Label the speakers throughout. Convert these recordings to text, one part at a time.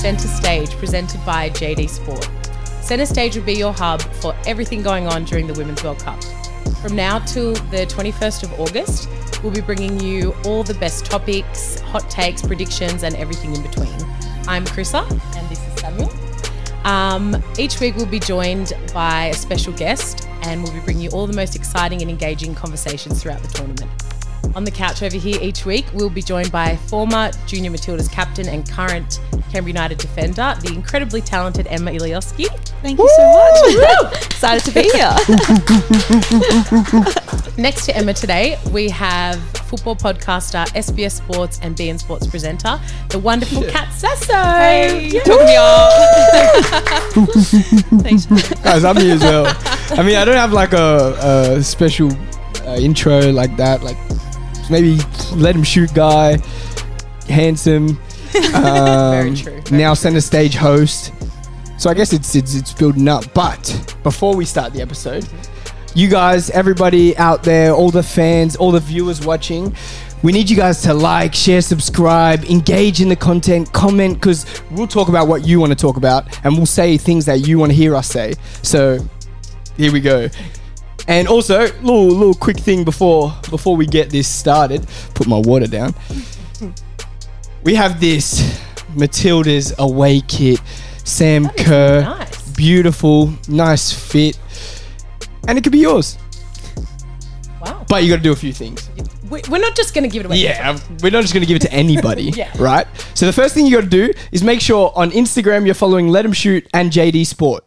Speaker 1: Centre Stage presented by JD Sport. Centre Stage will be your hub for everything going on during the Women's World Cup. From now till the 21st of August, we'll be bringing you all the best topics, hot takes, predictions, and everything in between. I'm Krissa, and this is Samuel. Um, each week, we'll be joined by a special guest, and we'll be bringing you all the most exciting and engaging conversations throughout the tournament. On the couch over here each week, we'll be joined by former Junior Matildas captain and current Canberra United defender, the incredibly talented Emma Iliojski.
Speaker 2: Thank you so much. Excited to be here.
Speaker 1: Next to Emma today, we have football podcaster, SBS Sports and beIN Sports presenter, the wonderful Kat Sasso.
Speaker 2: Took me off. Thanks.
Speaker 3: Guys, I'm here as well. I mean, I don't have like a, a special uh, intro like that. Like maybe Let 'Em Shoot guy, handsome. Um,
Speaker 1: Very true, very
Speaker 3: now center stage host. So I guess it's it's it's building up. But before we start the episode, you guys, everybody out there, all the fans, all the viewers watching. We need you guys to like, share, subscribe, engage in the content, comment, because we'll talk about what you want to talk about and we'll say things that you want to hear us say. So here we go. And also, little little quick thing before before we get this started. Put my water down. We have this Matilda's away kit, Sam
Speaker 1: That
Speaker 3: Kerr,
Speaker 1: nice.
Speaker 3: beautiful, nice fit, and it could be yours.
Speaker 1: Wow.
Speaker 3: But you got to do a few things.
Speaker 1: We- We're not just going to give it away.
Speaker 3: Yeah, we're not just going to give it to anybody,
Speaker 1: Yeah.
Speaker 3: right? So the first thing you got to do is make sure on Instagram you're following Let 'Em Shoot and JD Sport.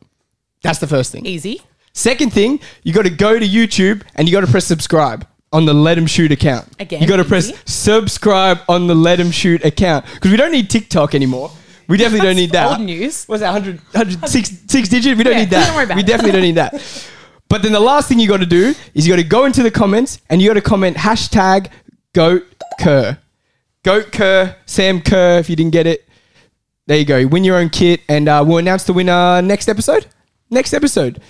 Speaker 3: That's the first thing.
Speaker 1: Easy.
Speaker 3: Second thing, you got to go to YouTube and you got to press subscribe on the Let 'Em Shoot account.
Speaker 1: Again,
Speaker 3: you got to press subscribe on the Let 'Em Shoot account because we don't need TikTok anymore. We definitely don't need that.
Speaker 1: Old news.
Speaker 3: What's that? 100, 100 six, six digit? We don't
Speaker 1: Yeah,
Speaker 3: need that.
Speaker 1: don't worry about
Speaker 3: we
Speaker 1: it.
Speaker 3: definitely don't need that. But then the last thing you got to do is you got to go into the comments and you got to comment hashtag Goat Kerr. Goat Kerr, Sam Kerr, if you didn't get it. There you go. Win your own kit and uh, we'll announce the winner next episode. Next episode.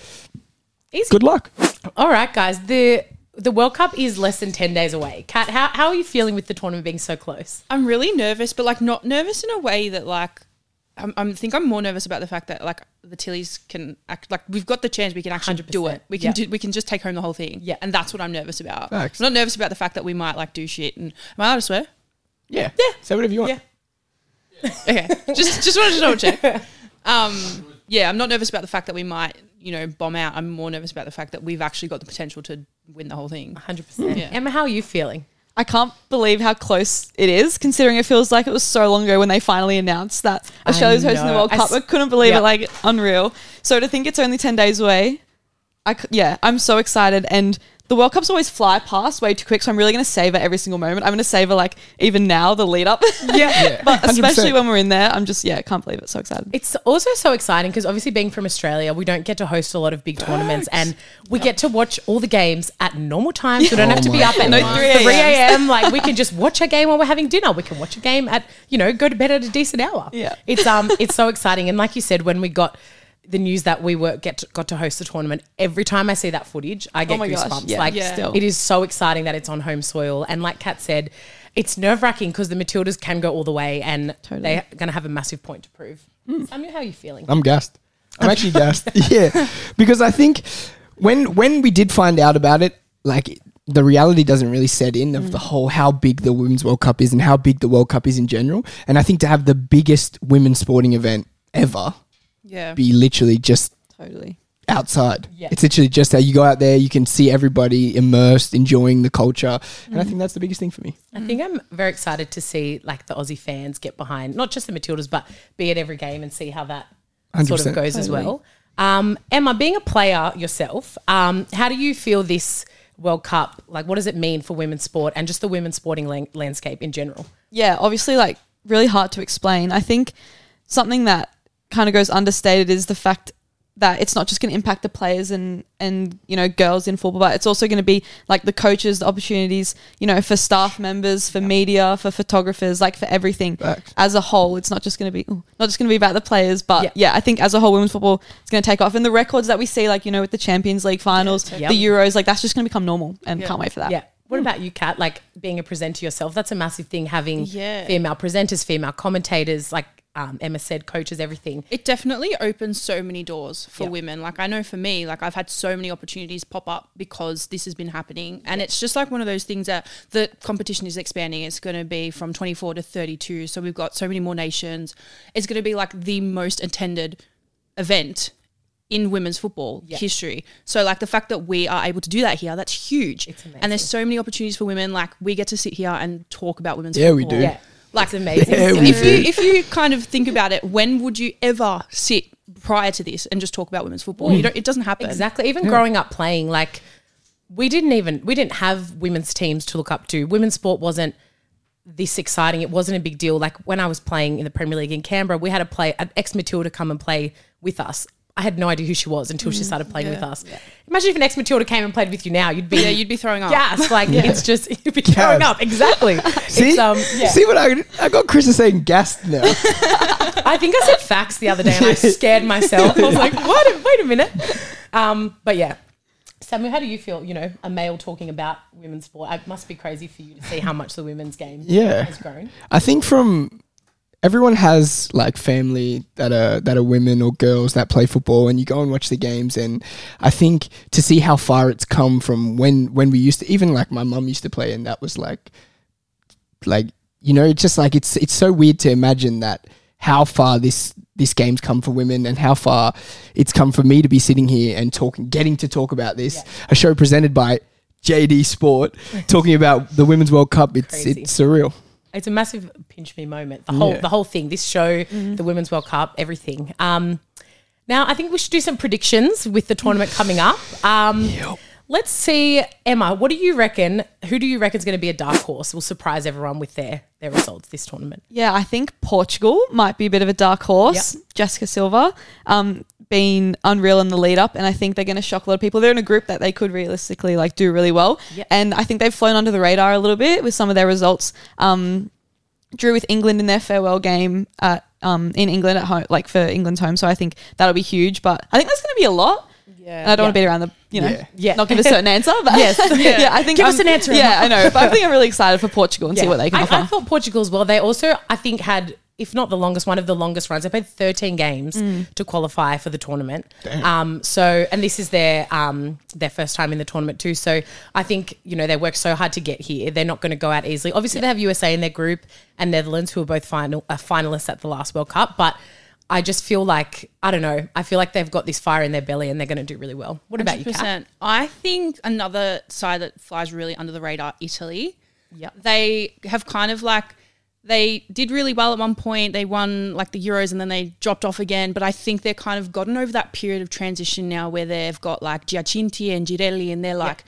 Speaker 1: Easy.
Speaker 3: Good luck.
Speaker 1: All right, guys. The the World Cup is less than 10 days away. Kat, how, how are you feeling with the tournament being so close?
Speaker 2: I'm really nervous, but like not nervous in a way that like I'm, I'm think I'm more nervous about the fact that like the Tillies can act like we've got the chance we can actually do
Speaker 1: 100%.
Speaker 2: it. We can
Speaker 1: Yep.
Speaker 2: do we can just take home the whole thing.
Speaker 1: Yeah.
Speaker 2: and that's what I'm nervous about.
Speaker 3: Facts.
Speaker 2: I'm not nervous about the fact that we might like do shit. And am I allowed to swear?
Speaker 3: Yeah. Yeah. Say whatever you want.
Speaker 1: Yeah.
Speaker 2: Okay, just just wanted to double check. Um, yeah, I'm not nervous about the fact that we might you know bomb out. I'm more nervous about the fact that we've actually got the potential to win the whole thing.
Speaker 1: 100%.
Speaker 2: Yeah.
Speaker 1: Emma, how are you feeling?
Speaker 4: I can't believe how close it is, considering it feels like it was so long ago when they finally announced that Australia's hosting the. World
Speaker 1: I
Speaker 4: Cup.
Speaker 1: s-
Speaker 4: I, couldn't believe
Speaker 1: yeah.
Speaker 4: it, like unreal. So to think it's only ten days away, I c- yeah, I'm so excited. And the World Cups always fly past way too quick, so I'm really going to savor every single moment. I'm going to savor like even now the lead up.
Speaker 1: Yeah.
Speaker 4: but
Speaker 3: 100%.
Speaker 4: especially when we're in there, I'm just yeah, I can't believe it. So excited.
Speaker 1: It's also so exciting because obviously being from Australia, we don't get to host a lot of big tournaments and we get to watch all the games at normal times. We don't have to be
Speaker 3: my
Speaker 1: up at
Speaker 4: No
Speaker 1: 3
Speaker 4: 3
Speaker 1: a.m. Like we can just watch a game while we're having dinner. We can watch a game at, you know, go to bed at a decent hour.
Speaker 4: Yeah.
Speaker 1: It's um it's so exciting. And like you said, when we got the news that we were get to, got to host the tournament, every time I see that footage, I get
Speaker 4: Oh my gosh,
Speaker 1: goosebumps.
Speaker 4: yeah,
Speaker 1: like
Speaker 2: yeah.
Speaker 4: Still.
Speaker 1: it is so exciting that it's on home soil. And like Kat said, it's nerve wracking because the Matildas can go all the way and
Speaker 4: Totally.
Speaker 1: they're going to have a massive point to prove.
Speaker 3: Hmm.
Speaker 1: Samuel, how are you feeling?
Speaker 3: I'm gassed. I'm actually gassed. Yeah, because I think when when we did find out about it, like the reality doesn't really set in of the whole how big the women's World Cup is and how big the World Cup is in general. And I think to have the biggest women's sporting event ever
Speaker 2: Yeah,
Speaker 3: be literally just
Speaker 4: Totally.
Speaker 3: outside.
Speaker 1: Yeah.
Speaker 3: It's literally just how you go out there, you can see everybody immersed, enjoying the culture, and I think that's the biggest thing for me.
Speaker 1: I think I'm very excited to see like the Aussie fans get behind not just the Matildas, but be at every game and see how that sort of
Speaker 3: 100%.
Speaker 1: goes as well. Um, Emma, being a player yourself, um, how do you feel this World Cup? Like, what does it mean for women's sport and just the women's sporting lang- landscape in general?
Speaker 4: yeah, obviously, like really hard to explain. I think something that kind of goes understated is the fact that it's not just going to impact the players and and you know girls in football, but it's also going to be like the coaches, the opportunities, you know, for staff members, for media, for photographers, like for everything
Speaker 3: Facts.
Speaker 4: as a whole. It's not just going to be ooh, not just going to be about the players, but
Speaker 1: Yeah.
Speaker 4: yeah. I think as a whole, women's football is going to take off, and the records that we see, like you know, with the Champions League finals,
Speaker 1: Yep.
Speaker 4: the Euros, like that's just going to become normal, and can't wait for that.
Speaker 1: Yeah. What about you, Kat? Like being a presenter yourself, that's a massive thing. Having
Speaker 2: Yeah.
Speaker 1: female presenters, female commentators, like um, Emma said, coaches, everything.
Speaker 2: it definitely opens so many doors for
Speaker 1: Yeah.
Speaker 2: women. Like I know for me, like I've had so many opportunities pop up because this has been happening, and it's just like one of those things that the competition is expanding. It's going to be from 24 to 32, so we've got so many more nations. It's going to be like the most attended event in women's football
Speaker 1: Yeah.
Speaker 2: history. So like the fact that we are able to do that here, that's huge.
Speaker 1: It's amazing.
Speaker 2: And there's so many opportunities for women. Like we get to sit here and talk about women's football.
Speaker 3: Yeah, we
Speaker 2: football.
Speaker 3: do.
Speaker 1: Yeah,
Speaker 2: Like
Speaker 1: it's amazing.
Speaker 3: Yeah,
Speaker 2: if you if you kind of think about it, when would you ever sit prior to this and just talk about women's football? You mm. don't. It doesn't happen.
Speaker 1: Exactly. Even growing up playing, like we didn't even we didn't have women's teams to look up to. Women's sport wasn't this exciting. It wasn't a big deal. Like when I was playing in the Premier League in Canberra, we had a play uh, an ex Matilda come and play with us. I had no idea who she was until she started playing with us. Imagine if an ex Matilda came and played with you now. You'd be
Speaker 2: Yeah, you'd be throwing up.
Speaker 1: gas. Like it's just you'd be throwing up. Exactly.
Speaker 3: See,
Speaker 1: It's, um, yeah.
Speaker 3: see what I I got Chris is saying gassed now.
Speaker 1: I think I said facts the other day and I scared myself. I was like, what? Wait a minute. Um, but yeah. Samuel, how do you feel, you know, a male talking about women's sport? It must be crazy for you to see how much the women's game
Speaker 3: Yeah.
Speaker 1: has grown.
Speaker 3: I think from everyone has like family that are that are women or girls that play football and you go and watch the games and I think to see how far it's come from when when we used to even like my mum used to play and that was like like you know it's just like it's it's so weird to imagine that how far this this game's come for women and how far it's come for me to be sitting here and talking getting to talk about this. A show presented by JD Sport talking about the Women's World Cup. It's
Speaker 1: Crazy.
Speaker 3: it's surreal
Speaker 1: It's a massive pinch me moment. The whole
Speaker 3: Yeah.
Speaker 1: the whole thing, this show, the Women's World Cup, everything. Um, now I think we should do some predictions with the tournament coming up. Um, Let's see, Emma. What do you reckon? Who do you reckon is going to be a dark horse? Will surprise everyone with their their results this tournament.
Speaker 4: Yeah, I think Portugal might be a bit of a dark horse. Jessica Silva, um, been unreal in the lead up, and I think they're going to shock a lot of people. They're in a group that they could realistically like do really well,
Speaker 1: Yep.
Speaker 4: and I think they've flown under the radar a little bit with some of their results. Um, drew with England in their farewell game at um, in England at home, like for England's home. So I think that'll be huge. But I think that's going to be a lot.
Speaker 2: Yeah.
Speaker 4: And I don't want to
Speaker 1: Yeah.
Speaker 4: beat around the, you know,
Speaker 3: Yeah.
Speaker 1: Yeah.
Speaker 4: not give a certain answer. But
Speaker 1: Yes.
Speaker 4: yeah. I think
Speaker 1: Give
Speaker 4: I'm-
Speaker 1: us an answer,
Speaker 4: Yeah, I know. But I think I'm really excited for Portugal and see what they can
Speaker 1: I,
Speaker 4: offer.
Speaker 1: I thought Portugal as well. They also, I think, had if not the longest, one of the longest runs. They played 13 games
Speaker 4: Mm.
Speaker 1: to qualify for the tournament. Um, so, and this is their um, their first time in the tournament too. So, I think you know they worked so hard to get here. They're not going to go out easily. Obviously, they have USA in their group and Netherlands, who are both final uh, finalists at the last World Cup, but. I just feel like I don't know. I feel like they've got this fire in their belly and they're going to do really well. What about you, Kat?
Speaker 2: I think another side that flies really under the radar, Italy.
Speaker 1: Yep.
Speaker 2: They have kind of like they did really well at one point. They won like the Euros and then they dropped off again. But I think they're kind of gotten over that period of transition now where they've got like Giacinti and Girelli and they're like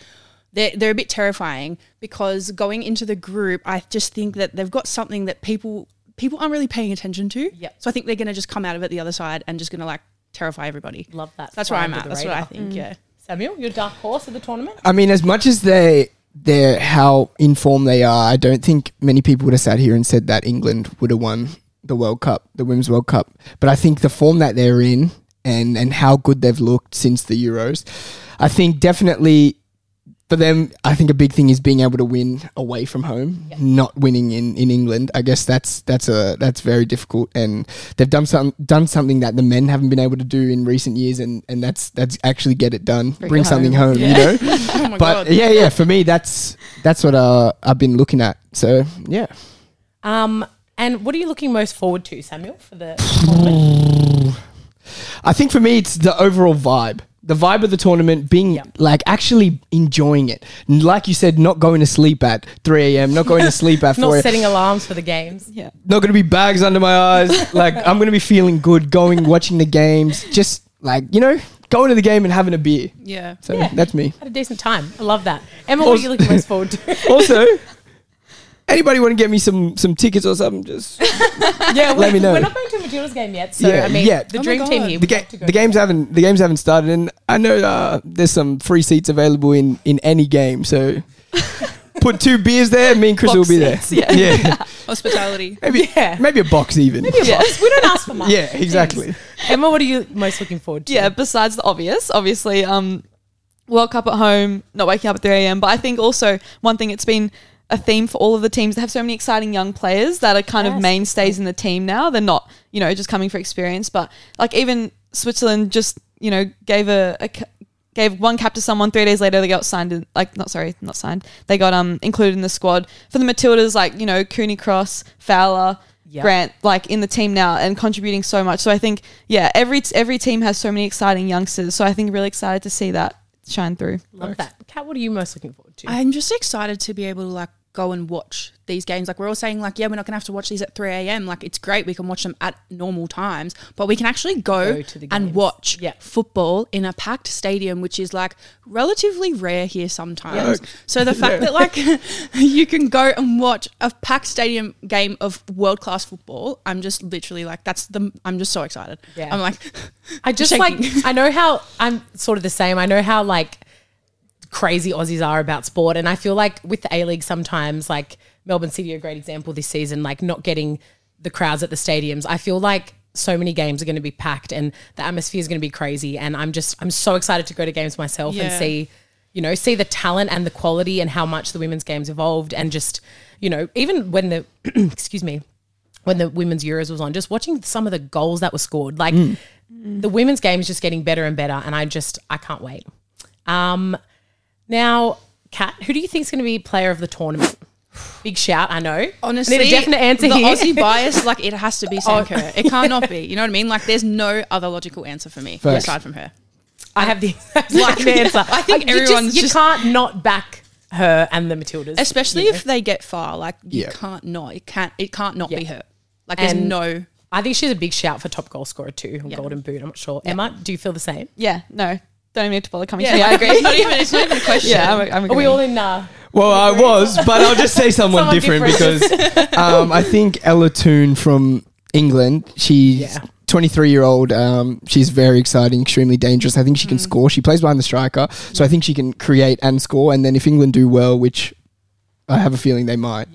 Speaker 2: they're, they're a bit terrifying because going into the group, I just think that they've got something that people people aren't really paying attention to.
Speaker 1: Yep.
Speaker 2: So I think they're gonna just come out of it the other side and just gonna like terrify everybody.
Speaker 1: Love that.
Speaker 2: That's where I'm at.
Speaker 1: the
Speaker 2: That's what I
Speaker 1: radar.
Speaker 2: think. Mm. Yeah.
Speaker 1: Samuel, your dark horse of the tournament.
Speaker 3: I mean, as much as they they're how informed they are, I don't think many people would have sat here and said that England would have won the World Cup, the Women's World Cup. But I think the form that they're in and and how good they've looked since the Euros, I think definitely for them, I think a big thing is being able to win away from home, not winning in, in England. I guess that's that's a that's very difficult, and they've done some done something that the men haven't been able to do in recent years, and, and that's that's actually get it done, bring,
Speaker 4: it
Speaker 3: something
Speaker 4: home.
Speaker 3: home, you know.
Speaker 2: Oh
Speaker 3: but
Speaker 2: god.
Speaker 3: yeah, yeah, for me, that's that's what uh, I've been looking at. So yeah,
Speaker 1: Um, and what are you looking most forward to, Samuel, for the tournament?
Speaker 3: I think for me, it's the overall vibe. The vibe of the tournament, being
Speaker 1: Yep.
Speaker 3: like actually enjoying it. Like you said, not going to sleep at 3 a.m., not going to sleep at 4
Speaker 1: Not
Speaker 3: a.m.
Speaker 1: setting alarms for the games.
Speaker 4: yeah.
Speaker 3: not going to be bags under my eyes. like I'm going to be feeling good going, watching the games, just like, you know, going to the game and having a beer.
Speaker 2: Yeah.
Speaker 3: So
Speaker 1: Yeah.
Speaker 3: that's me.
Speaker 1: Had a decent time. I love that. Emma, what are you looking most forward to?
Speaker 3: Also, anybody want to get me some some tickets or something? Just
Speaker 1: yeah,
Speaker 3: Let me know.
Speaker 1: We're not going to Matilda's game yet, so
Speaker 3: Yeah,
Speaker 1: I mean,
Speaker 3: yeah.
Speaker 1: the
Speaker 2: Oh
Speaker 1: dream team here.
Speaker 3: the, ga-
Speaker 1: love to go
Speaker 3: the games haven't the games haven't started, and I know uh, there's some free seats available in in any game. So put two beers there, me and Chris
Speaker 4: Box
Speaker 3: will be there.
Speaker 4: yeah.
Speaker 3: yeah,
Speaker 2: Hospitality.
Speaker 3: maybe
Speaker 1: Yeah.
Speaker 3: maybe a box even.
Speaker 1: Maybe a box. We don't ask for much.
Speaker 3: Yeah, exactly.
Speaker 1: Emma, what are you most looking forward to?
Speaker 4: Yeah, besides the obvious, obviously, um, World Cup at home, not waking up at 3 a.m. But I think also one thing it's been a theme for all of the teams. They have so many exciting young players that are kind of mainstays in the team now. They're not, you know, just coming for experience, but like even Switzerland just, you know, gave a, a gave one cap to someone. Three days later, they got signed. In, like, not sorry, not signed. They got um included in the squad for the Matildas. Like, you know, Cooney Cross, Fowler.
Speaker 1: Yep.
Speaker 4: Grant like in the team now and contributing so much. So I think yeah, every every team has so many exciting youngsters. So I think really excited to see that shine through.
Speaker 1: Love that. Kat, what are you most looking forward to?
Speaker 2: I'm just excited to be able to like go and watch these games. Like we're all saying, like yeah, we're not gonna have to watch these at 3 a.m. Like it's great, we can watch them at normal times, but we can actually go,
Speaker 1: Go to the
Speaker 2: and watch
Speaker 1: Yeah.
Speaker 2: football in a packed stadium, which is like relatively rare here sometimes. So the fact that like you can go and watch a packed stadium game of world class football, I'm just literally like that's the I'm just so excited.
Speaker 1: Yeah.
Speaker 2: I'm like
Speaker 1: I just
Speaker 2: shaking.
Speaker 1: like I know how I'm sort of the same. I know how like crazy Aussies are about sport, and I feel like with the A League sometimes, like Melbourne City, are a great example this season, like not getting the crowds at the stadiums. I feel like so many games are going to be packed, and the atmosphere is going to be crazy. And I'm just I'm so excited to go to games myself and see. You know, see the talent and the quality and how much the women's games evolved, and just you know, even when the excuse me, when the women's Euros was on, just watching some of the goals that were scored. Like the women's game is just getting better and better, and I just I can't wait. Um, now, Kat, who do you think is going to be player of the tournament? Big shout, I know.
Speaker 2: Honestly,
Speaker 1: I need a definite answer
Speaker 2: the
Speaker 1: here.
Speaker 2: Aussie bias, like it has to be oh. Sam Kerr. It can't not be. You know what I mean? Like there's no other logical answer for me
Speaker 3: Facts.
Speaker 2: aside from her.
Speaker 1: I have the exact same answer.
Speaker 2: I think
Speaker 1: you just-
Speaker 2: everyone's
Speaker 1: you
Speaker 2: just-
Speaker 1: can't not back her and the Matildas,
Speaker 2: Especially
Speaker 1: you know?
Speaker 2: if they get far, like you
Speaker 3: Yeah.
Speaker 2: can't not. It can't. It can't not
Speaker 1: Yeah.
Speaker 2: be her. Like there's
Speaker 1: And-
Speaker 2: no.
Speaker 1: I think she's a big shout for top goal scorer too, or Golden Boot. I'm not sure. Emma, do you feel the same?
Speaker 4: Yeah, no, don't even need to bother coming
Speaker 2: Yeah,
Speaker 4: to me. I agree.
Speaker 2: It's not even. It's not even a question.
Speaker 4: yeah, I'm, I'm
Speaker 1: Are we
Speaker 4: agreeing.
Speaker 1: all in? Uh,
Speaker 3: Well, I was, but I'll just say someone,
Speaker 1: Someone
Speaker 3: different,
Speaker 1: different.
Speaker 3: because um, I think Ella Toone from England, she's
Speaker 1: Yeah.
Speaker 3: 23 year old. Um, she's very exciting, extremely dangerous. I think she can score. She plays behind the striker, so I think she can create and score. And then if England do well, which I have a feeling they might,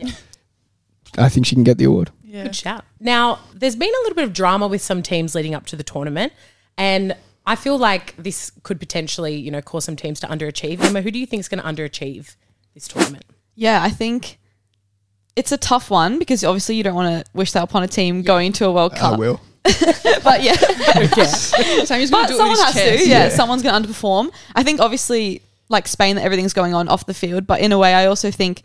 Speaker 3: I think she can get the award.
Speaker 2: Yeah.
Speaker 1: Good shout. Now, there's been a little bit of drama with some teams leading up to the tournament, and I feel like this could potentially, you know, cause some teams to underachieve. Emma, who do you think is going to underachieve this tournament?
Speaker 4: Yeah, I think it's a tough one because obviously you don't want to wish that upon a team going to a World Cup.
Speaker 3: I
Speaker 4: Cup.
Speaker 3: will.
Speaker 4: But yeah,
Speaker 2: Sammy's gonna
Speaker 4: but
Speaker 2: do it
Speaker 4: someone has
Speaker 2: his
Speaker 4: to. Yeah,
Speaker 3: Yeah.
Speaker 4: someone's going to underperform. I think obviously like Spain, that everything's going on off the field, but in a way, I also think.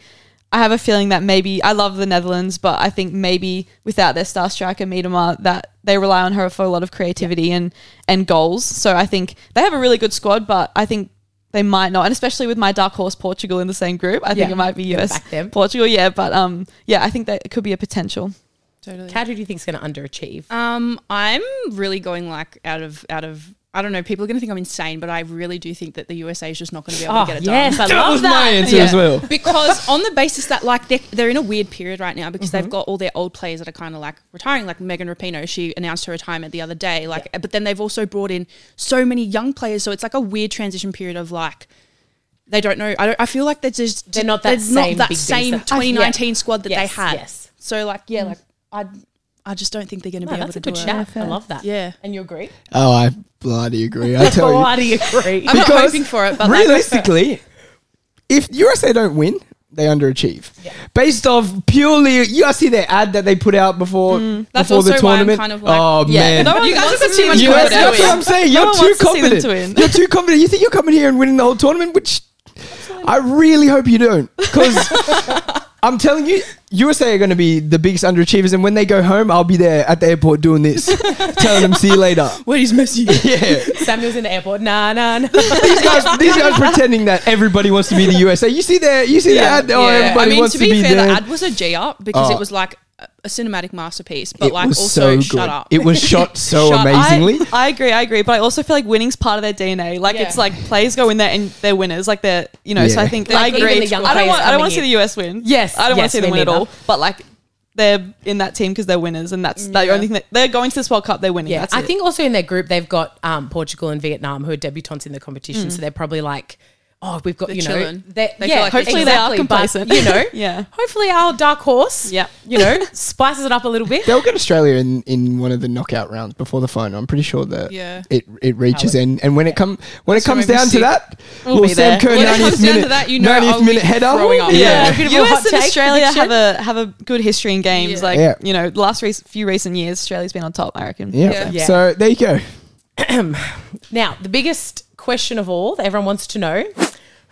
Speaker 4: I have a feeling that maybe I love the Netherlands, but I think maybe without their star striker Miedema, that they rely on her for a lot of creativity and and goals. So I think they have a really good squad, but I think they might not, and especially with my dark horse Portugal in the same group, I think
Speaker 1: Yeah.
Speaker 4: it might be US. Portugal. Yeah, but um, yeah, I think that it could be a potential.
Speaker 2: Totally.
Speaker 1: Kat, who do you think is going to underachieve?
Speaker 2: Um, I'm really going like out of out of. I don't know. People are going to think I'm insane, but I really do think that the USA is just not going to be able
Speaker 1: oh,
Speaker 2: to get it
Speaker 1: yes,
Speaker 2: done.
Speaker 1: I
Speaker 3: That
Speaker 1: love
Speaker 3: was
Speaker 1: that.
Speaker 3: my answer
Speaker 2: Yeah.
Speaker 3: as well.
Speaker 2: because on the basis that like they're, they're in a weird period right now because
Speaker 1: Mm-hmm.
Speaker 2: they've got all their old players that are kind of like retiring like Megan Rapinoe she announced her retirement the other day like but then they've also brought in so many young players so it's like a weird transition period of like they don't know I, don't, I feel like they're just
Speaker 1: They're not that
Speaker 2: they're
Speaker 1: same
Speaker 2: not that same
Speaker 1: that- I-
Speaker 2: 2019 squad that
Speaker 1: Yes,
Speaker 2: they had
Speaker 1: yes.
Speaker 2: so like yeah like I I just don't think they're going to
Speaker 1: No,
Speaker 2: be able to do it.
Speaker 1: that's
Speaker 2: to
Speaker 1: a good
Speaker 2: do it.
Speaker 1: I love that.
Speaker 2: Yeah.
Speaker 1: And you agree?
Speaker 3: Oh, I bloody agree. I tell you.
Speaker 1: Bloody agree.
Speaker 2: I'm not hoping for it but like,
Speaker 3: realistically, if USA don't win, they underachieve. Based off purely, you guys see their ad that they put out before mm,
Speaker 2: That's
Speaker 3: before the
Speaker 2: also why I'm
Speaker 3: tournament.
Speaker 2: kind of like-
Speaker 3: oh
Speaker 4: Yeah,
Speaker 3: man,
Speaker 4: no
Speaker 2: You guys
Speaker 4: wants
Speaker 2: have got
Speaker 4: to
Speaker 2: too much
Speaker 4: see
Speaker 3: that's
Speaker 4: to
Speaker 3: what. I'm saying. You're
Speaker 4: one
Speaker 3: too
Speaker 4: wants to
Speaker 3: confident.
Speaker 4: to win.
Speaker 3: You're too confident. You think you're coming here and winning the whole tournament, which I really hope you don't, because I'm telling you, USA are going to be the biggest underachievers, and when they go home, I'll be there at the airport doing this, telling them see you later.
Speaker 2: where's Messi
Speaker 3: Yeah.
Speaker 1: Samuel's in the airport. Nah, nah, nah.
Speaker 3: these guys, these guys pretending that everybody wants to be the USA. You see there, you see
Speaker 1: Yeah.
Speaker 3: the ad. Oh,
Speaker 2: Yeah,
Speaker 3: everybody
Speaker 2: I mean,
Speaker 3: wants
Speaker 2: to
Speaker 3: to
Speaker 2: be,
Speaker 3: be
Speaker 2: fair,
Speaker 3: there.
Speaker 2: the ad was a G up because
Speaker 3: Oh.
Speaker 2: it was like a, a cinematic masterpiece, but
Speaker 3: it
Speaker 2: like also
Speaker 3: so
Speaker 2: shut up.
Speaker 3: It was shot so
Speaker 2: Shut
Speaker 3: amazingly.
Speaker 4: I, I agree, I agree, but I also feel like winning's part of their DNA. Like
Speaker 2: Yeah.
Speaker 4: it's like players go in there and they're winners. Like they're you know. So I think
Speaker 1: Like,
Speaker 4: I agree. I don't want I don't want to see the US win.
Speaker 1: Yes,
Speaker 4: I don't want to see them
Speaker 1: me
Speaker 4: win at all. But like they're in that team because they're winners, and that's the only thing that they're going to this World Cup. They're winning.
Speaker 1: Yeah,
Speaker 4: That's
Speaker 1: I
Speaker 4: it.
Speaker 1: think also in their group they've got um, Portugal and Vietnam who are debutants in the competition,
Speaker 2: Mm.
Speaker 1: so they're probably like, oh, we've got
Speaker 2: They're
Speaker 1: you know,
Speaker 2: chilling.
Speaker 1: they
Speaker 2: They
Speaker 1: yeah,
Speaker 2: feel like they're
Speaker 4: Hopefully they are
Speaker 1: exactly, but,
Speaker 4: complacent.
Speaker 1: you know,
Speaker 4: Yeah.
Speaker 1: hopefully our dark horse,
Speaker 4: yeah,
Speaker 1: you know, spices it up a little bit.
Speaker 3: They'll get Australia in, in one of the knockout rounds before the final. I'm pretty sure that
Speaker 2: Yeah.
Speaker 3: it it reaches
Speaker 1: How
Speaker 3: in. And when it come when it
Speaker 2: That's gonna
Speaker 3: comes down to that,
Speaker 4: We'll be
Speaker 3: Sam
Speaker 4: there.
Speaker 3: Kerr
Speaker 2: When it
Speaker 3: 90th
Speaker 2: comes down to that, you know
Speaker 3: 90th
Speaker 2: I'll be
Speaker 3: minute header.
Speaker 2: throwing up.
Speaker 3: Yeah.
Speaker 1: Yeah. bit of
Speaker 4: US and Australia have a have a good history in games. Like you know, the last re- few recent years, Australia's been on top. I reckon.
Speaker 3: Yeah.
Speaker 2: Yeah.
Speaker 1: Yeah.
Speaker 3: So there you go.
Speaker 1: Now, the biggest question of all that everyone wants to know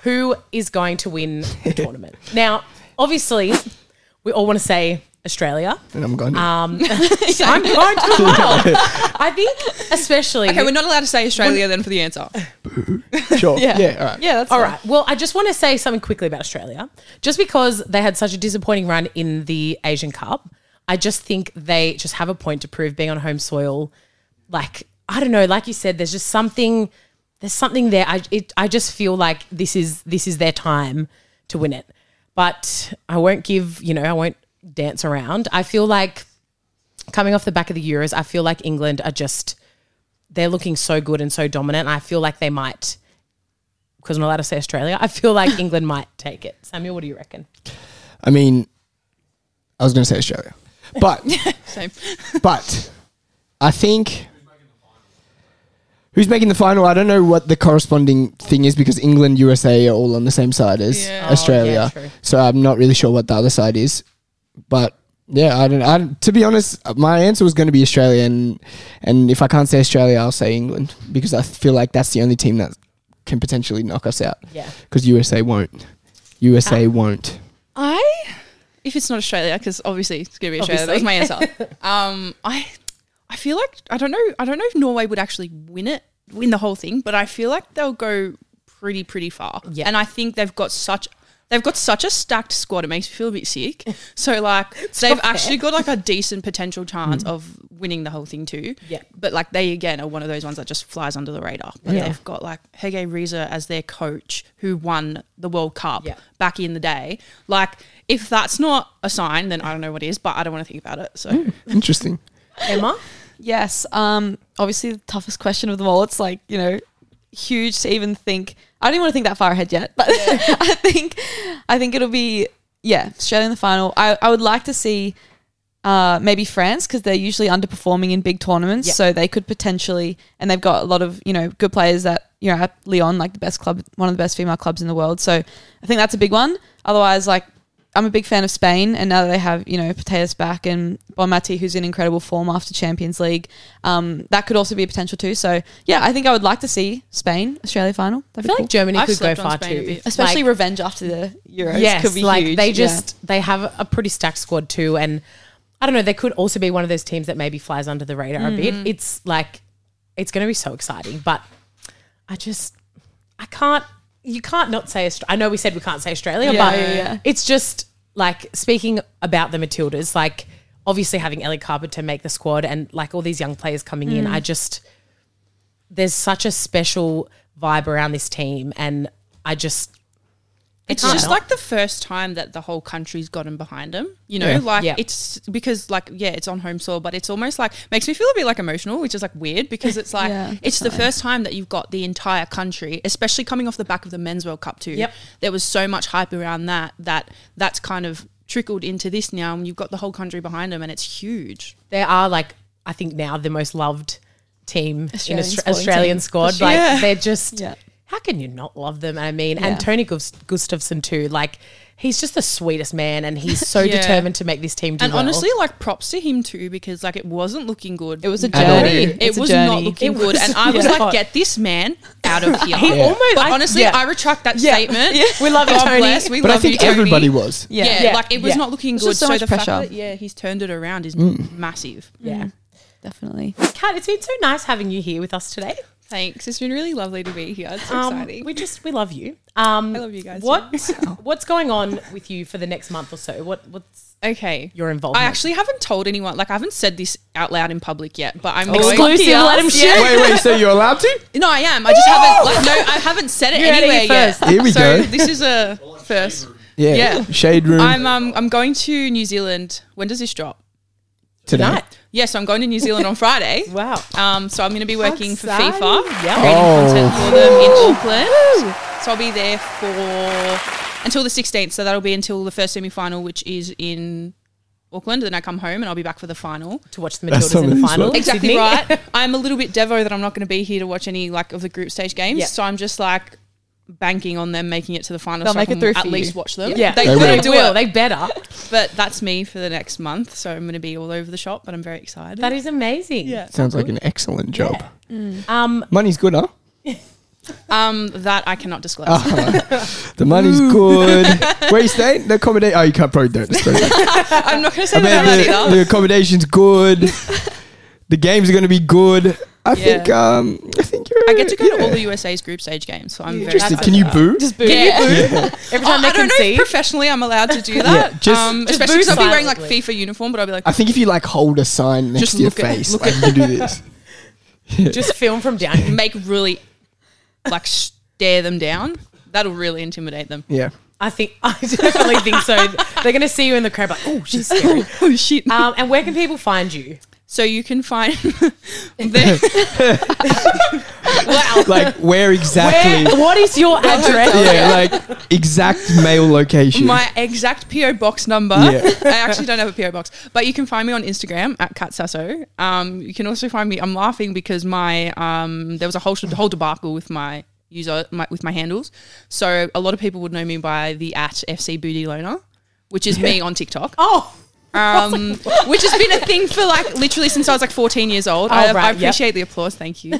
Speaker 1: who is going to win the tournament? Now, obviously, we all want to say Australia.
Speaker 3: And I'm going.
Speaker 1: Um, I'm going to as well. I think, especially.
Speaker 2: Okay, we're not allowed to say Australia then for the answer.
Speaker 3: sure.
Speaker 4: Yeah.
Speaker 3: Yeah. All right.
Speaker 4: Yeah, that's
Speaker 1: All
Speaker 4: fine.
Speaker 1: right. Well, I just want to say something quickly about Australia. Just because they had such a disappointing run in the Asian Cup, I just think they just have a point to prove being on home soil. Like, I don't know, like you said, there's just something there's something there. I it, I just feel like this is this is their time to win it. But I won't give, you know, I won't dance around. I feel like coming off the back of the Euros, I feel like England are just they're looking so good and so dominant. I feel like they might because I'm not allowed to say Australia. I feel like England might take it. Samuel, what do you reckon?
Speaker 3: I mean, I was going to say Australia, but
Speaker 2: Same.
Speaker 3: but I think who's making the final. I don't know what the corresponding thing is because England, USA are all on the same side as
Speaker 2: Yeah.
Speaker 1: Oh,
Speaker 3: Australia.
Speaker 1: yeah, true.
Speaker 3: so I'm not really sure what the other side is, but. Yeah, I don't. I don't- to be honest, my answer was going to be Australia, and and if I can't say Australia, I'll say England because I feel like that's the only team that can potentially knock us out.
Speaker 1: Yeah.
Speaker 3: because USA won't. USA won't.
Speaker 2: I, if it's not Australia, because obviously it's gonna be Australia. That was my answer. um, I, I feel like I don't know. I don't know if Norway would actually win it, win the whole thing, but I feel like they'll go pretty, pretty far.
Speaker 1: Yeah.
Speaker 2: and I think they've got such. They've got such a stacked squad. It makes me feel a bit sick. So like they've
Speaker 1: fair.
Speaker 2: actually got like a decent potential chance mm. of winning the whole thing too.
Speaker 1: Yeah.
Speaker 2: But like they again are one of those ones that just flies under the radar. But
Speaker 1: Yeah.
Speaker 2: they've got like Hege Riise as their coach who won the World Cup
Speaker 1: Yeah.
Speaker 2: back in the day. Like, if that's not a sign, then I don't know what is, but I don't want to think about it. So, mm,
Speaker 3: Interesting.
Speaker 1: Emma?
Speaker 4: Yes. Um. Obviously, the toughest question of them all. It's like you know, huge to even think. I don't even want to think that far ahead yet, but I think, I think it'll be yeah, Australia in the final. I I would like to see. Uh, maybe France because they're usually underperforming in big tournaments,
Speaker 1: Yep.
Speaker 4: so they could potentially, and they've got a lot of you know good players that you know at Lyon, like the best club, one of the best female clubs in the world. So I think that's a big one. Otherwise, like I'm a big fan of Spain, and now that they have you know Mateus back and Bonmati, who's in incredible form after Champions League, um, that could also be a potential too. So yeah, I think I would like to see Spain Australia final.
Speaker 1: I
Speaker 4: That'd
Speaker 1: feel
Speaker 4: be
Speaker 1: like. Germany
Speaker 2: I've
Speaker 1: could go far
Speaker 2: a
Speaker 1: too.
Speaker 2: bit.
Speaker 4: especially
Speaker 1: Like,
Speaker 4: revenge after the Euros.
Speaker 1: yes,
Speaker 4: could be
Speaker 1: like
Speaker 4: huge.
Speaker 1: they
Speaker 4: Yeah.
Speaker 1: just they have a pretty stacked squad too, and I don't know. They could also be one of those teams that maybe flies under the radar a
Speaker 4: Mm-hmm.
Speaker 1: bit. It's like it's going to be so exciting, but I just I can't. You can't not say. Aust- I know we said we can't say Australia,
Speaker 4: Yeah,
Speaker 1: but
Speaker 4: yeah, yeah.
Speaker 1: it's just like speaking about the Matildas. Like obviously having Ellie Carpenter make the squad and like all these young players coming in.
Speaker 4: Mm.
Speaker 1: I just there's such a special vibe around this team, and I just
Speaker 2: it's
Speaker 1: can't
Speaker 2: just
Speaker 1: help.
Speaker 2: like the first time that the whole country's gotten behind them. You know,
Speaker 3: Yeah.
Speaker 2: like
Speaker 1: Yeah.
Speaker 2: it's because, like, yeah, it's on home soil, but it's almost like makes me feel a bit like emotional, which is like weird because it's like
Speaker 4: Yeah,
Speaker 2: it's the
Speaker 4: definitely.
Speaker 2: first time that you've got the entire country, especially coming off the back of the Men's World Cup too.
Speaker 1: Yep.
Speaker 2: There was so much hype around that that that's kind of trickled into this now, and you've got the whole country behind them, and it's huge.
Speaker 1: they are like I think now the most loved team
Speaker 4: Australian
Speaker 1: in Austra- Australian
Speaker 4: team.
Speaker 1: squad. Like
Speaker 2: Yeah.
Speaker 1: they're just
Speaker 4: Yeah.
Speaker 1: How can you not love them? I mean,
Speaker 4: Yeah.
Speaker 1: and Tony Gus- Gustavsson too. Like he's just the sweetest man, and he's so
Speaker 2: Yeah.
Speaker 1: determined to make this team do
Speaker 2: And
Speaker 1: well.
Speaker 2: honestly, like props to him too, because like it wasn't looking good.
Speaker 4: It was a
Speaker 3: At
Speaker 4: journey.
Speaker 2: It
Speaker 4: It's
Speaker 2: was
Speaker 4: journey.
Speaker 2: not looking
Speaker 1: It
Speaker 2: good, and I was
Speaker 1: not.
Speaker 2: like, "Get this man out of here."
Speaker 1: he
Speaker 3: Yeah.
Speaker 1: almost.
Speaker 2: But
Speaker 1: I-
Speaker 2: honestly,
Speaker 1: yeah.
Speaker 2: I retract that
Speaker 1: Yeah.
Speaker 2: statement.
Speaker 1: We love you,
Speaker 2: God
Speaker 1: Tony.
Speaker 2: bless. We
Speaker 3: But I think
Speaker 2: you, Tony.
Speaker 3: everybody was.
Speaker 2: Yeah,
Speaker 1: Yeah.
Speaker 2: like it was
Speaker 1: Yeah.
Speaker 2: not looking good.
Speaker 4: so
Speaker 2: So,
Speaker 4: much
Speaker 2: the fact
Speaker 4: pressure.
Speaker 2: that yeah, he's turned it around is
Speaker 3: Mm.
Speaker 2: massive.
Speaker 1: yeah.
Speaker 4: Definitely.
Speaker 1: Kat, it's been so nice having you here with us today.
Speaker 2: Thanks. It's been really lovely to be here. It's so
Speaker 1: Um,
Speaker 2: exciting.
Speaker 1: we just we love you. Um,
Speaker 2: I love you guys
Speaker 1: What what's going on with you for the next month or so? What what's
Speaker 2: okay.
Speaker 1: your involvement?
Speaker 2: I actually haven't told anyone. Like I haven't said this out loud in public yet, but I'm going.
Speaker 1: Exclusive, Let 'Em Shoot.
Speaker 3: Wait, wait. So you're allowed to?
Speaker 2: No, I am. I just haven't. Like, no, I haven't said it
Speaker 1: You heard it
Speaker 2: anywhere
Speaker 1: here
Speaker 2: yet.
Speaker 3: Here we
Speaker 2: so
Speaker 3: go.
Speaker 2: this is a first.
Speaker 3: Yeah.
Speaker 2: Yeah.
Speaker 3: Shade room
Speaker 2: I'm um I'm going to New Zealand. When does this drop?
Speaker 3: today.
Speaker 1: tonight.
Speaker 2: Yeah, so I'm going to New Zealand on Friday.
Speaker 1: Wow.
Speaker 2: Um, so I'm going to be working for FIFA,
Speaker 1: Yeah.
Speaker 2: creating
Speaker 3: Oh.
Speaker 2: content for them in Auckland. So I'll be there for until the 16th. So that'll be until the first semi final, which is in Auckland. Then I come home and I'll be back for the final.
Speaker 1: To watch the
Speaker 3: That's
Speaker 1: Matildas in the final.
Speaker 3: ones.
Speaker 2: Exactly right. I'm a little bit devo that I'm not going to be here to watch any like of the group stage games.
Speaker 1: Yeah.
Speaker 2: So I'm just like banking on them making it to the final.
Speaker 4: They'll
Speaker 2: so I
Speaker 4: make it through
Speaker 2: at
Speaker 4: for
Speaker 2: least
Speaker 4: you.
Speaker 2: watch them.
Speaker 1: Yeah,
Speaker 2: they,
Speaker 3: They
Speaker 2: they
Speaker 3: will.
Speaker 2: do
Speaker 1: will.
Speaker 2: it.
Speaker 1: They better.
Speaker 2: But that's me for the next month. So I'm going to be all over the shop. But I'm very excited.
Speaker 1: That is amazing.
Speaker 2: yeah.
Speaker 3: Sounds like an excellent job.
Speaker 1: Um,
Speaker 3: Money's good, huh?
Speaker 2: Um, that I cannot disclose.
Speaker 3: The money's good. Where you staying? The accommodation. Oh, you can't probably don't disclose.
Speaker 2: I'm not going to say
Speaker 3: I
Speaker 2: that
Speaker 3: mean,
Speaker 2: either.
Speaker 3: the, the accommodation's good. The games are going to be good. I
Speaker 2: Yeah.
Speaker 3: think. Um, I think you're.
Speaker 2: I get to go to all the USA's group stage games, so I'm very
Speaker 3: Interesting.
Speaker 2: excited.
Speaker 3: Can you
Speaker 2: for that.
Speaker 3: boo?
Speaker 1: just boo.
Speaker 2: Yeah.
Speaker 1: Every time
Speaker 2: I
Speaker 1: they
Speaker 2: don't
Speaker 1: can
Speaker 2: know
Speaker 1: see.
Speaker 2: if professionally I'm allowed to do that.
Speaker 3: yeah, just-
Speaker 2: um,
Speaker 1: Just
Speaker 2: especially because I'll be wearing like. FIFA uniform, but I'll be like,
Speaker 3: I think if you like hold a sign next
Speaker 2: Just
Speaker 3: to your
Speaker 2: look at-
Speaker 3: face,
Speaker 2: look
Speaker 3: like you can do this.
Speaker 1: just film from down
Speaker 2: make really like stare them down. That'll really intimidate them.
Speaker 3: Yeah.
Speaker 1: I think I definitely think so. They're going to see you in the crowd like, oh, she's scary.
Speaker 2: Oh shit!
Speaker 1: Um, and where can people find you?
Speaker 2: So you can find the,
Speaker 1: Wow.
Speaker 3: Like where exactly?
Speaker 1: Where, what is your address?
Speaker 3: yeah, like exact mail location.
Speaker 2: my exact PO box number.
Speaker 3: Yeah.
Speaker 2: I actually don't have a PO box, but you can find me on Instagram at Katsasso. Um, you can also find me. I'm laughing because my um, there was a whole whole debacle with my user my, with my handles. So a lot of people would know me by the at FC Booty Loner, which is me on TikTok.
Speaker 1: Oh,
Speaker 2: um, which has been a thing for like literally since I was like 14 years old.
Speaker 1: Oh,
Speaker 2: I,
Speaker 1: right,
Speaker 2: I
Speaker 1: yep.
Speaker 2: appreciate the applause, thank you.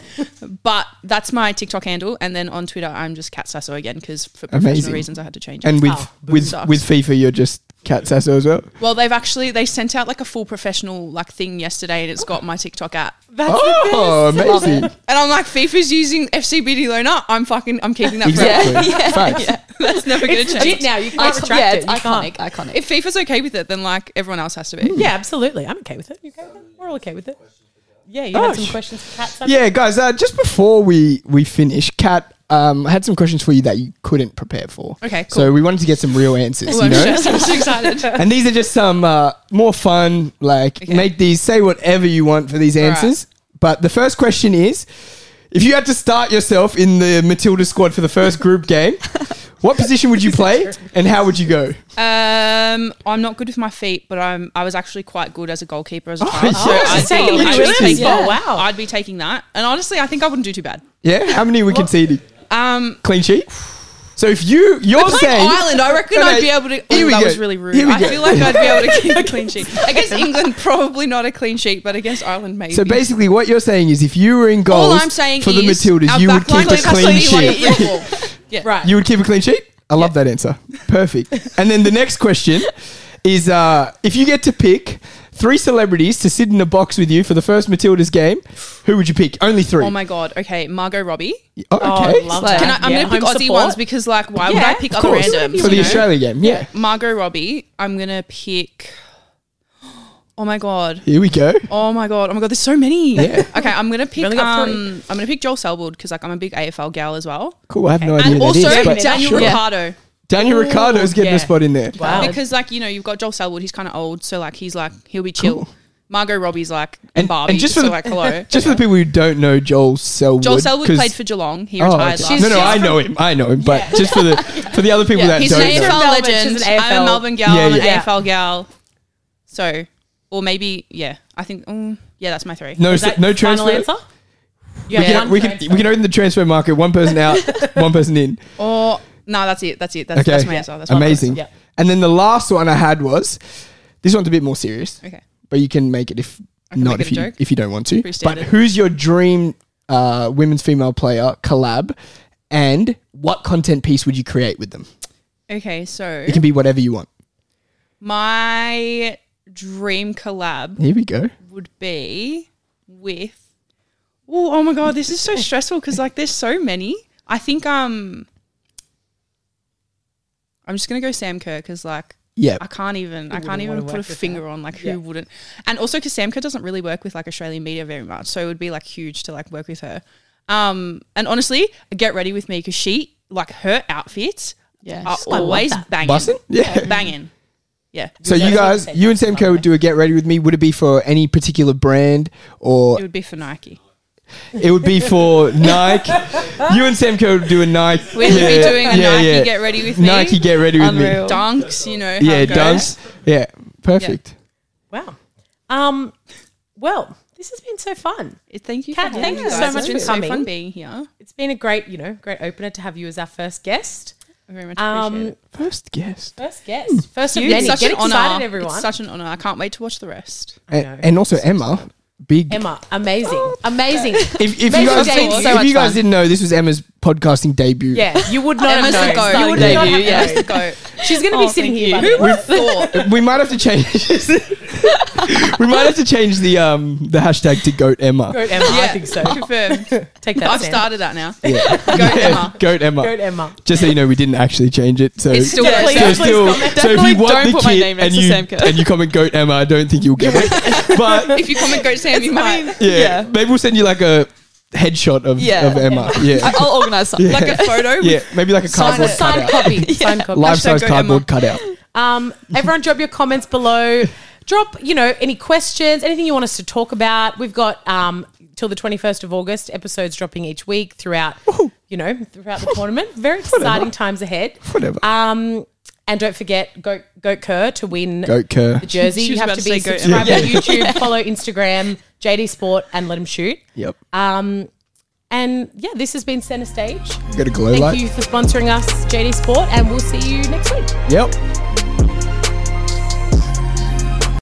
Speaker 2: but that's my TikTok handle, and then on Twitter I'm just Kat Sasso again because for professional
Speaker 3: Amazing.
Speaker 2: reasons I had to change it.
Speaker 3: and with
Speaker 1: Oh,
Speaker 3: with
Speaker 2: sucks.
Speaker 3: with FIFA, you're just Kat Sasso as well.
Speaker 2: well, they've actually they sent out like a full professional like thing yesterday, and it's got my TikTok app.
Speaker 1: that's
Speaker 3: Oh,
Speaker 1: the best.
Speaker 3: amazing!
Speaker 2: And I'm like, FIFA's using FCBD Loner. I'm fucking, I'm keeping that
Speaker 3: Exactly.
Speaker 2: forever.
Speaker 3: Facts.
Speaker 2: That's never going to change.
Speaker 1: legit now. You can't
Speaker 4: Icon-
Speaker 1: retract
Speaker 4: yeah,
Speaker 1: it.
Speaker 4: it's iconic. Iconic.
Speaker 2: If FIFA's okay with it, then like everyone else has to be.
Speaker 1: Yeah, absolutely. I'm okay with it. You okay with it? We're all okay with it. Yeah, you
Speaker 3: Oh,
Speaker 1: had some questions for Kat. Sam?
Speaker 3: Yeah, guys. Uh, just before we we finish, Kat, um, I had some questions for you that you couldn't prepare for.
Speaker 2: Okay, cool.
Speaker 3: So we wanted to get some real answers.
Speaker 2: Oh,
Speaker 3: you
Speaker 2: I'm
Speaker 3: know.
Speaker 2: I'm so excited.
Speaker 3: And these are just some uh, more fun, like
Speaker 2: Okay.
Speaker 3: make these say whatever you want for these
Speaker 2: All right.
Speaker 3: answers. But the first question is if you had to start yourself in the Matilda squad for the first group game, what position would you play and how would you go?
Speaker 2: Um, I'm not good with my feet, but I'm. I was actually quite good as a goalkeeper as a
Speaker 3: Oh,
Speaker 2: child.
Speaker 3: yeah.
Speaker 2: I'd,
Speaker 1: Just taking
Speaker 2: be,
Speaker 1: the
Speaker 2: I'd, be taking,
Speaker 1: Yeah. Wow.
Speaker 2: I'd be taking that. And honestly, I think I wouldn't do too bad.
Speaker 3: Yeah? How many we conceded?
Speaker 2: Um,
Speaker 3: Clean sheet? So if you, you're
Speaker 2: playing
Speaker 3: saying.
Speaker 2: Ireland, I reckon
Speaker 3: Okay,
Speaker 2: I'd be able to.
Speaker 3: here
Speaker 2: Oh,
Speaker 3: we
Speaker 2: that
Speaker 3: go.
Speaker 2: was really rude.
Speaker 3: Here we
Speaker 2: I
Speaker 3: go.
Speaker 2: feel like I'd be able to keep a clean sheet against England. Probably not a clean sheet, but against Ireland, maybe.
Speaker 3: So basically, what you're saying is if you were in
Speaker 2: all I'm saying
Speaker 3: for the Matildas, you would keep a clean
Speaker 2: be like
Speaker 3: sheet.
Speaker 2: a brick wall. Yeah.
Speaker 1: Right.
Speaker 3: You would keep a clean sheet? I love that answer. Perfect. and then the next question is uh, if you get to pick three celebrities to sit in a box with you for the first Matildas game, who would you pick? Only three.
Speaker 2: Oh my god. Okay, Margot Robbie.
Speaker 3: Oh,
Speaker 1: Oh,
Speaker 3: okay.
Speaker 1: love
Speaker 4: Like-
Speaker 1: that.
Speaker 2: Can I, I'm
Speaker 1: Yeah,
Speaker 2: going to pick
Speaker 1: home
Speaker 2: Aussie
Speaker 1: support.
Speaker 2: ones because, like, why would
Speaker 1: Yeah,
Speaker 2: I pick
Speaker 3: Of
Speaker 2: other
Speaker 3: course.
Speaker 2: randoms?
Speaker 3: For the
Speaker 2: you know?
Speaker 3: Australia game. Yeah.
Speaker 2: Margot Robbie. I'm going to pick. Oh my god.
Speaker 3: Here we go.
Speaker 2: Oh my god. Oh my god. There's so many.
Speaker 3: Yeah.
Speaker 2: Okay, I'm gonna pick.
Speaker 1: only got
Speaker 2: Um, I'm gonna pick Joel Selwood because like I'm a big AFL gal as well,
Speaker 3: Cool. I have no idea
Speaker 2: and
Speaker 3: who that
Speaker 2: also
Speaker 3: is. but
Speaker 2: Daniel
Speaker 3: sure.
Speaker 2: Ricciardo
Speaker 3: Daniel Ricciardo's getting
Speaker 1: yeah.
Speaker 3: a spot in there.
Speaker 1: Wow.
Speaker 2: because like you know you've got Joel Selwood. He's kind of old, so like he's like he'll be chill.
Speaker 3: Cool.
Speaker 2: Margot Robbie's like
Speaker 3: And-
Speaker 2: Barbie,
Speaker 3: and just for
Speaker 2: so
Speaker 3: the-
Speaker 2: like hello.
Speaker 3: Just for the people who don't know Joel Selwood.
Speaker 2: Joel Selwood played for Geelong. He
Speaker 3: Oh,
Speaker 2: retired
Speaker 3: okay.
Speaker 2: last.
Speaker 3: no, no. I know him. I know him. But just for the for the other people
Speaker 2: Yeah,
Speaker 3: that
Speaker 2: he's
Speaker 3: don't
Speaker 2: an
Speaker 3: know.
Speaker 2: AFL
Speaker 1: Melbourne,
Speaker 2: legend.
Speaker 1: she's an
Speaker 2: I'm a Melbourne gal.
Speaker 3: Yeah,
Speaker 2: I'm an
Speaker 3: yeah.
Speaker 2: AFL gal. So, or maybe yeah. I think um, yeah, that's my three.
Speaker 3: No,
Speaker 1: Is that
Speaker 3: no
Speaker 1: final
Speaker 3: transfer.
Speaker 1: answer?
Speaker 3: We can,
Speaker 1: one
Speaker 3: we can we can open the transfer market. One person out, one person in.
Speaker 2: Or no, that's it. That's it. That's,
Speaker 3: Okay,
Speaker 2: that's my answer. That's my
Speaker 3: amazing.
Speaker 1: Yeah.
Speaker 3: And then the last one I had was this one's a bit more serious.
Speaker 2: Okay.
Speaker 3: but you can make it if not if you
Speaker 2: joke.
Speaker 3: if you don't want to. But who's your dream uh, women's female player collab, and what content piece would you create with them?
Speaker 2: Okay, so
Speaker 3: It can be whatever you want.
Speaker 2: my dream collab
Speaker 3: Here we go.
Speaker 2: would be with. Oh, oh my god, this is so stressful because like there's so many. I think um, I'm just gonna go Sam Kerr because like
Speaker 3: Yeah,
Speaker 2: I can't even I can't even put a finger
Speaker 1: her.
Speaker 2: on like
Speaker 1: Yeah.
Speaker 2: who wouldn't. And also because Sam Kerr doesn't really work with like Australian media very much, so it would be like huge to like work with her. Um, and honestly, get ready with me because she like her outfits
Speaker 4: Yeah.
Speaker 2: are
Speaker 1: I
Speaker 2: always
Speaker 1: that.
Speaker 2: banging,
Speaker 3: Bussin'? Yeah.
Speaker 2: banging. Yeah.
Speaker 3: So you guys, you and Samco would do a get ready with me. Would it be for any particular brand or
Speaker 2: It would be for Nike.
Speaker 3: It would be for Nike? You and Samco would do a Nike.
Speaker 2: We'd be doing a Nike get ready with me.
Speaker 3: Nike get ready with
Speaker 4: Unreal.
Speaker 3: me.
Speaker 2: Dunks, you know.
Speaker 3: Yeah,
Speaker 2: it goes.
Speaker 3: dunks. Yeah, perfect.
Speaker 1: Wow. Um, well, this has been so fun.
Speaker 2: Thank you.
Speaker 1: Kat,
Speaker 2: for
Speaker 1: thank you
Speaker 2: me,
Speaker 1: so
Speaker 2: guys.
Speaker 1: much
Speaker 2: It's been
Speaker 1: for
Speaker 2: so
Speaker 1: coming.
Speaker 2: fun being here.
Speaker 1: It's been a great, you know, great opener to have you as our first guest.
Speaker 2: I very much appreciate
Speaker 1: Um,
Speaker 2: it.
Speaker 3: First guest.
Speaker 1: first guest, first of
Speaker 2: It's
Speaker 1: many.
Speaker 2: such
Speaker 1: Get
Speaker 2: an honor.
Speaker 1: everyone.
Speaker 2: It's such an honor. I can't wait to watch the rest.
Speaker 1: I know.
Speaker 3: And, and also Emma, big.
Speaker 1: Emma, amazing, amazing.
Speaker 3: If, if you guys,
Speaker 1: debut.
Speaker 3: if
Speaker 4: So much
Speaker 3: you guys
Speaker 4: fun.
Speaker 3: didn't know, this was Emma's podcasting debut.
Speaker 1: Yeah, you would not
Speaker 2: Emma's
Speaker 1: have known. You would
Speaker 2: Debut,
Speaker 1: not have
Speaker 2: yeah.
Speaker 1: known.
Speaker 2: Emma's.
Speaker 1: She's going to be
Speaker 2: Oh,
Speaker 1: sitting here.
Speaker 2: you.
Speaker 1: By the
Speaker 2: Who would thought?
Speaker 3: We might have to change. we might have to change the um the hashtag to goat Emma.
Speaker 1: Goat Emma,
Speaker 2: yeah.
Speaker 1: I think so.
Speaker 2: Confirmed.
Speaker 1: Take that.
Speaker 2: I've
Speaker 1: Sam.
Speaker 2: started that now.
Speaker 3: Yeah.
Speaker 2: Goat Emma.
Speaker 3: Goat Emma.
Speaker 1: Goat Emma.
Speaker 3: Just so you know, we didn't actually change it. So
Speaker 2: It's still
Speaker 1: Yeah,
Speaker 2: goat
Speaker 1: please,
Speaker 3: so
Speaker 2: Emma.
Speaker 1: please
Speaker 3: still, so if
Speaker 4: Definitely
Speaker 3: you want
Speaker 4: don't
Speaker 3: the
Speaker 4: put my
Speaker 3: kit
Speaker 4: name
Speaker 3: and
Speaker 4: next to
Speaker 3: you
Speaker 4: Samco.
Speaker 3: and you comment goat Emma, I don't think you'll get it. But
Speaker 2: If you comment goat Sam, you might.
Speaker 3: yeah,
Speaker 4: Yeah.
Speaker 3: maybe we'll send you like a headshot of,
Speaker 4: Yeah.
Speaker 3: of Emma. Yeah.
Speaker 4: I- I'll organise something.
Speaker 3: Yeah.
Speaker 2: Like a photo.
Speaker 3: yeah, maybe like a
Speaker 1: Signed,
Speaker 3: cardboard
Speaker 1: signed
Speaker 3: cutout.
Speaker 1: copy. Signed copy.
Speaker 3: Life size
Speaker 2: Hashtag goat
Speaker 3: cardboard cutout.
Speaker 1: Um, everyone, drop your comments below. Drop, you know, any questions, anything you want us to talk about. We've got um, till the 21st of August episodes dropping each week throughout, you know, throughout the tournament. Very exciting times ahead.
Speaker 3: Whatever.
Speaker 1: Um, and don't forget, Goat, Goat Kerr to win
Speaker 3: Goat Kerr.
Speaker 1: the jersey.
Speaker 2: She
Speaker 1: You have
Speaker 2: about
Speaker 1: to
Speaker 2: to
Speaker 1: be
Speaker 2: say Goat
Speaker 1: subscribed
Speaker 3: Emma.
Speaker 1: to YouTube, follow Instagram, JD Sport, and Let 'Em Shoot.
Speaker 3: Yep.
Speaker 1: Um, and yeah, this has been Center Stage.
Speaker 3: Got a glow
Speaker 1: Thank
Speaker 3: light.
Speaker 1: you for sponsoring us, JD Sport, and we'll see you next week.
Speaker 3: Yep.